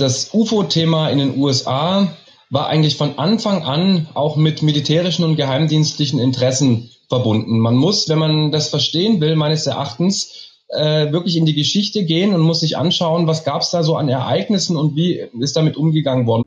Das UFO-Thema in den USA war eigentlich von Anfang an auch mit militärischen und geheimdienstlichen Interessen verbunden. Man muss, wenn man das verstehen will, meines Erachtens, äh, wirklich in die Geschichte gehen und muss sich anschauen, was gab es da so an Ereignissen und wie ist damit umgegangen worden.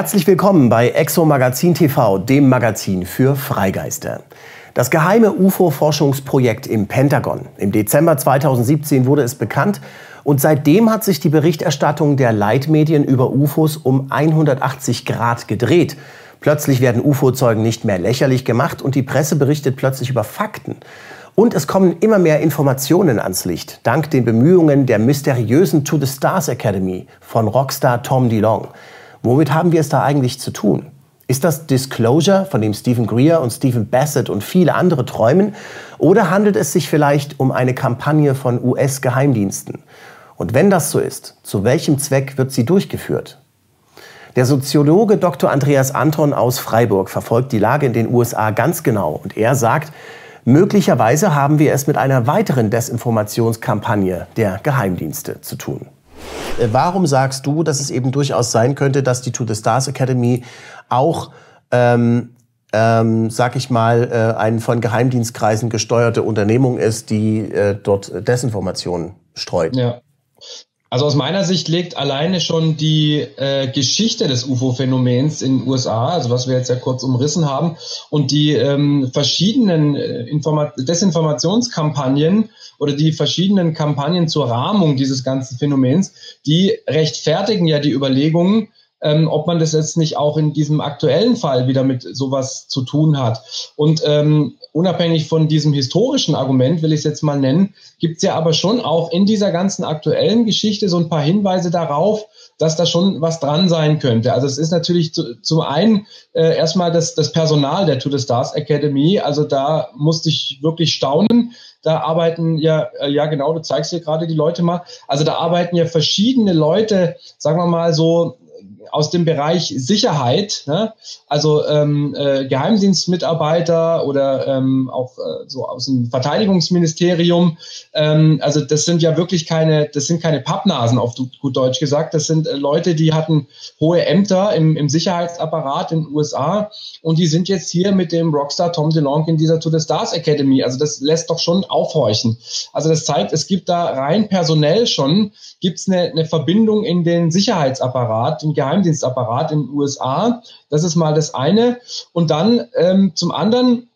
Herzlich willkommen bei Exo Magazin TV, dem Magazin für Freigeister. Das geheime UFO-Forschungsprojekt im Pentagon. Im Dezember 2017 wurde es bekannt und seitdem hat sich die Berichterstattung der Leitmedien über UFOs um 180 Grad gedreht. Plötzlich werden UFO-Zeugen nicht mehr lächerlich gemacht und die Presse berichtet plötzlich über Fakten. Und es kommen immer mehr Informationen ans Licht, dank den Bemühungen der mysteriösen To the Stars Academy von Rockstar Tom DeLong. Womit haben wir es da eigentlich zu tun? Ist das Disclosure, von dem Stephen Greer und Stephen Bassett und viele andere träumen? Oder handelt es sich vielleicht um eine Kampagne von US-Geheimdiensten? Und wenn das so ist, zu welchem Zweck wird sie durchgeführt? Der Soziologe Dr. Andreas Anton aus Freiburg verfolgt die Lage in den USA ganz genau und er sagt, möglicherweise haben wir es mit einer weiteren Desinformationskampagne der Geheimdienste zu tun. Äh, warum sagst du, dass es eben durchaus sein könnte, dass die To the Stars Academy auch ähm, ähm, sag ich mal, äh, eine von Geheimdienstkreisen gesteuerte Unternehmung ist, die äh, dort Desinformation streut. Ja. Also aus meiner Sicht legt alleine schon die äh, Geschichte des UFO-Phänomens in den USA, also was wir jetzt ja kurz umrissen haben, und die ähm, verschiedenen äh, Informa Desinformationskampagnen oder die verschiedenen Kampagnen zur Rahmung dieses ganzen Phänomens, die rechtfertigen ja die Überlegungen, ähm, ob man das jetzt nicht auch in diesem aktuellen Fall wieder mit sowas zu tun hat. Und ähm, unabhängig von diesem historischen Argument, will ich es jetzt mal nennen, gibt es ja aber schon auch in dieser ganzen aktuellen Geschichte so ein paar Hinweise darauf, dass da schon was dran sein könnte. Also es ist natürlich zu, zum einen äh, erstmal das, das Personal der To the Stars Academy. Also da musste ich wirklich staunen. Da arbeiten ja, äh, ja genau, du zeigst hier gerade die Leute mal. Also da arbeiten ja verschiedene Leute, sagen wir mal so aus dem Bereich Sicherheit, ne? also ähm, äh, Geheimdienstmitarbeiter oder ähm, auch äh, so aus dem Verteidigungsministerium. Ähm, also das sind ja wirklich keine, das sind keine Pappnasen auf gut Deutsch gesagt. Das sind äh, Leute, die hatten hohe Ämter im, im Sicherheitsapparat in den USA und die sind jetzt hier mit dem Rockstar Tom DeLonge in dieser To the Stars Academy. Also das lässt doch schon aufhorchen. Also das zeigt, es gibt da rein personell schon, gibt eine, eine Verbindung in den Sicherheitsapparat, den Geheim Geheimdienstapparat in den USA. Das ist mal das eine. Und dann ähm, zum anderen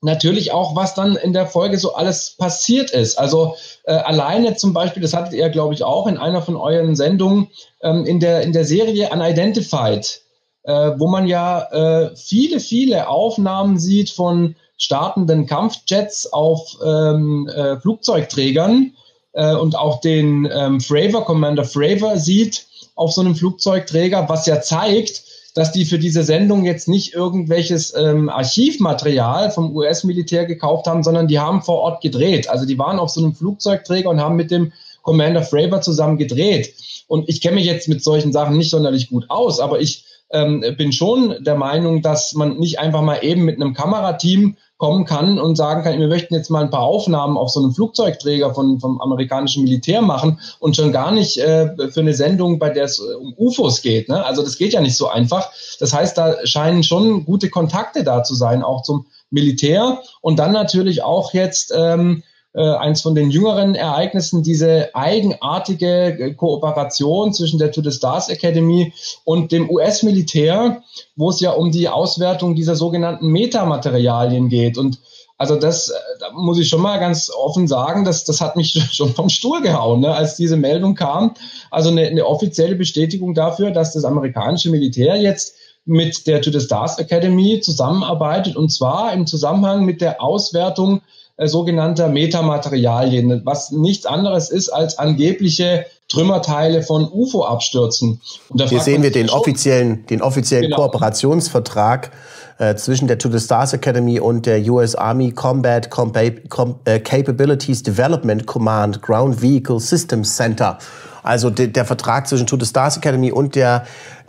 natürlich auch, was dann in der Folge so alles passiert ist. Also äh, alleine zum Beispiel, das hattet ihr, glaube ich, auch in einer von euren Sendungen ähm, in, der, in der Serie Unidentified, äh, wo man ja äh, viele, viele Aufnahmen sieht von startenden Kampfjets auf ähm, äh, Flugzeugträgern äh, und auch den ähm, Fravor, Commander Fravor sieht, auf so einem Flugzeugträger, was ja zeigt, dass die für diese Sendung jetzt nicht irgendwelches ähm, Archivmaterial vom US-Militär gekauft haben, sondern die haben vor Ort gedreht. Also die waren auf so einem Flugzeugträger und haben mit dem Commander Fravor zusammen gedreht. Und ich kenne mich jetzt mit solchen Sachen nicht sonderlich gut aus, aber ich ähm, bin schon der Meinung, dass man nicht einfach mal eben mit einem Kamerateam kommen kann und sagen kann, wir möchten jetzt mal ein paar Aufnahmen auf so einem Flugzeugträger von, vom amerikanischen Militär machen und schon gar nicht äh, für eine Sendung, bei der es äh, um UFOs geht. Ne? Also das geht ja nicht so einfach. Das heißt, da scheinen schon gute Kontakte da zu sein, auch zum Militär und dann natürlich auch jetzt ähm, äh, eins von den jüngeren Ereignissen, diese eigenartige äh, Kooperation zwischen der To the Stars Academy und dem US-Militär, wo es ja um die Auswertung dieser sogenannten Metamaterialien geht. Und also das äh, da muss ich schon mal ganz offen sagen, das, das hat mich schon vom Stuhl gehauen, ne, als diese Meldung kam. Also eine, eine offizielle Bestätigung dafür, dass das amerikanische Militär jetzt mit der To the Stars Academy zusammenarbeitet und zwar im Zusammenhang mit der Auswertung äh, sogenannter Metamaterialien, was nichts anderes ist als angebliche Trümmerteile von UFO-Abstürzen. Hier sehen wir den offiziellen, den offiziellen genau. Kooperationsvertrag äh, zwischen der To the Stars Academy und der US Army Combat Com Com äh, Capabilities Development Command Ground Vehicle Systems Center. Also de der Vertrag zwischen To the Stars Academy und der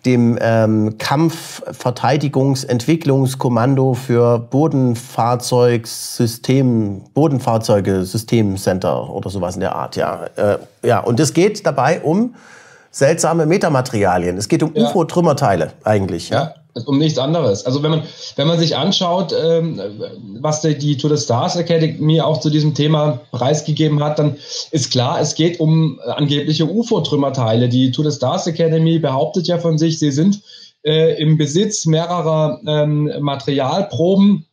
dem ähm, Kampfverteidigungsentwicklungskommando für Bodenfahrzeugsystem, Bodenfahrzeuge Systemcenter oder sowas in der Art, ja. Äh, ja, und es geht dabei um seltsame Metamaterialien. Es geht um ja. UFO-Trümmerteile eigentlich, ja. Um nichts anderes. Also wenn man, wenn man sich anschaut, ähm, was die, die To the Stars Academy auch zu diesem Thema preisgegeben hat, dann ist klar, es geht um angebliche UFO-Trümmerteile. Die To the Stars Academy behauptet ja von sich, sie sind äh, im Besitz mehrerer ähm, Materialproben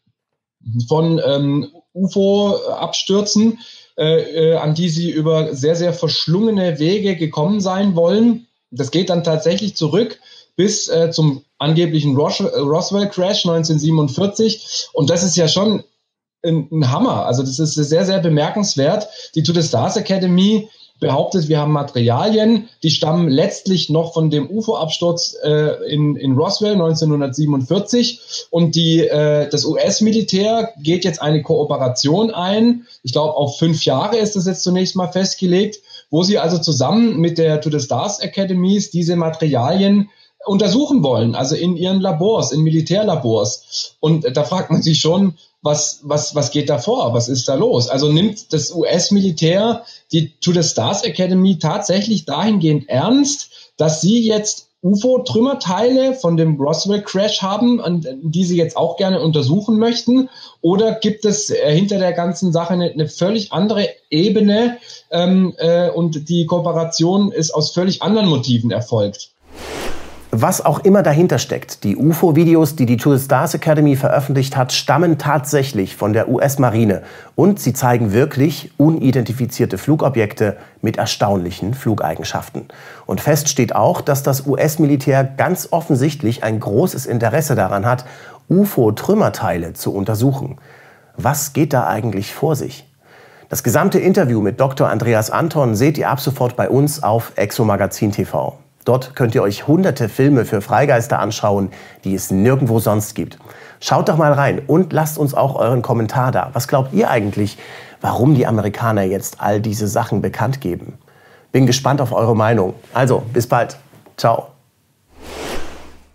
von ähm, UFO-Abstürzen, äh, äh, an die sie über sehr, sehr verschlungene Wege gekommen sein wollen. Das geht dann tatsächlich zurück bis äh, zum angeblichen Ros Roswell Crash 1947. Und das ist ja schon ein, ein, Hammer. Also das ist sehr, sehr bemerkenswert. Die To the Stars Academy behauptet, wir haben Materialien, die stammen letztlich noch von dem UFO-Absturz äh, in, in Roswell 1947 und die, äh, das US-Militär geht jetzt eine Kooperation ein. Ich glaube, auf fünf Jahre ist das jetzt zunächst mal festgelegt, wo sie also zusammen mit der To the Stars Academies diese Materialien untersuchen wollen, also in ihren Labors, in Militärlabors. Und da fragt man sich schon, was, was, was geht da vor? Was ist da los? Also nimmt das US-Militär die To the Stars Academy tatsächlich dahingehend ernst, dass sie jetzt UFO-Trümmerteile von dem Roswell-Crash haben, die sie jetzt auch gerne untersuchen möchten? Oder gibt es äh, hinter der ganzen Sache eine, eine völlig andere Ebene ähm, äh, und die Kooperation ist aus völlig anderen Motiven erfolgt? Was auch immer dahinter steckt, die UFO-Videos, die die the Stars Academy veröffentlicht hat, stammen tatsächlich von der US-Marine und sie zeigen wirklich unidentifizierte Flugobjekte mit erstaunlichen Flugeigenschaften. Und fest steht auch, dass das US-Militär ganz offensichtlich ein großes Interesse daran hat, UFO-Trümmerteile zu untersuchen. Was geht da eigentlich vor sich? Das gesamte Interview mit Dr. Andreas Anton seht ihr ab sofort bei uns auf Exomagazin TV. Dort könnt ihr euch hunderte Filme für Freigeister anschauen, die es nirgendwo sonst gibt. Schaut doch mal rein und lasst uns auch euren Kommentar da. Was glaubt ihr eigentlich, warum die Amerikaner jetzt all diese Sachen bekannt geben? Bin gespannt auf eure Meinung. Also, bis bald. Ciao.